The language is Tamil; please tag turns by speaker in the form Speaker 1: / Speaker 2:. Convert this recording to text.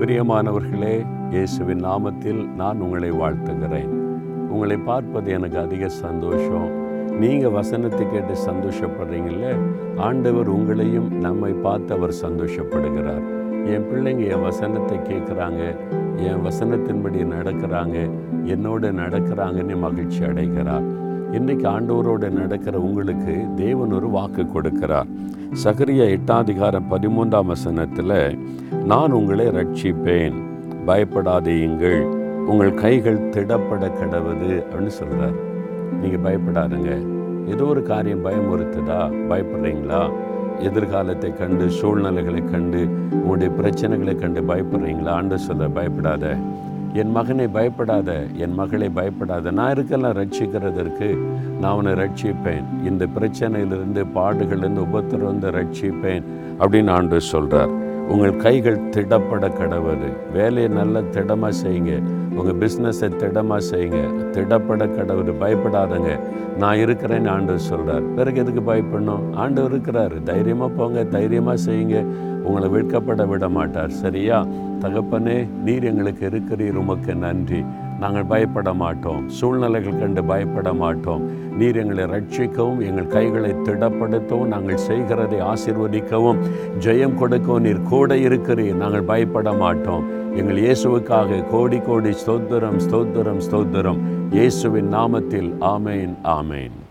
Speaker 1: பிரியமானவர்களே இயேசுவின் நாமத்தில் நான் உங்களை வாழ்த்துகிறேன். உங்களை பார்ப்பது எனக்கு அதிக சந்தோஷம். நீங்கள் வசனத்தை கேட்டு சந்தோஷப்படுறீங்கள ஆண்டவர் உங்களையும் நம்மை பார்த்து அவர் சந்தோஷப்படுகிறார். என் பிள்ளைங்க என் வசனத்தை கேட்குறாங்க என் வசனத்தின்படி நடக்கிறாங்க என்னோட நடக்கிறாங்கன்னு மகிழ்ச்சி அடைகிறார். இன்றைக்கு ஆண்டவரோடு நடக்கிற உங்களுக்கு தேவன் ஒரு வாக்கு கொடுக்கிறார். சகரிய எட்டாதிகாரம் பதிமூன்றாம் வசனத்தில் நான் உங்களை ரட்சிப்பேன் பயப்படாதேயுங்கள் உங்கள் கைகள் திடப்பட கடவுது அப்படின்னு சொல்கிறார் நீங்கள் பயப்படாதுங்க. ஏதோ ஒரு காரியம் பயமுறுத்துதா பயப்படுறீங்களா? எதிர்காலத்தை கண்டு சூழ்நிலைகளை கண்டு உங்களுடைய பிரச்சனைகளை கண்டு பயப்படுறீங்களா? ஆண்டு சொல்ல பயப்படாத. என் மகனை பயப்படாத என் மகளை பயப்படாத. நான் இருக்கெல்லாம் ரட்சிக்கிறதற்கு நான் அவனை ரட்சிப்பேன். இந்த பிரச்சனையிலிருந்து பாடுகளிலிருந்து உபத்திரந்து ரட்சிப்பேன் அப்படின்னு ஆண்டு சொல்கிறார் உங்கள் கைகள் திடப்பட கடவுது வேலையை நல்லா திடமாக செய்யுங்க. உங்கள் பிஸ்னஸை திடமாக செய்யுங்க. திடப்பட கடவுள் பயப்படாதங்க. நான் இருக்கிறேன்னு ஆண்டவர் சொல்கிறார் பிறகு எதுக்கு பயப்படணும்? ஆண்டவர் இருக்கிறாரு. தைரியமாக போங்க தைரியமாக செய்யுங்க. உங்களை வெட்கப்பட விட மாட்டார். சரியா? தகப்பனே நீர் எங்களுக்கு இருக்கிறீர். உமக்கு நன்றி. நாங்கள் பயப்பட மாட்டோம். சூழ்நிலைகள் கண்டு பயப்பட மாட்டோம். நீர் எங்களை ரட்சிக்கவும் எங்கள் கைகளை திடப்படுத்தவும் நாங்கள் செய்கிறதை ஆசிர்வதிக்கவும் ஜெயம் கொடுக்கவும் நீர் கூட இருக்கிறீர். நாங்கள் பயப்பட மாட்டோம். எங்கள் இயேசுவுக்காக கோடி கோடி ஸ்தோத்திரம் ஸ்தோத்திரம் ஸ்தோத்திரம். இயேசுவின் நாமத்தில் ஆமேன் ஆமேன்.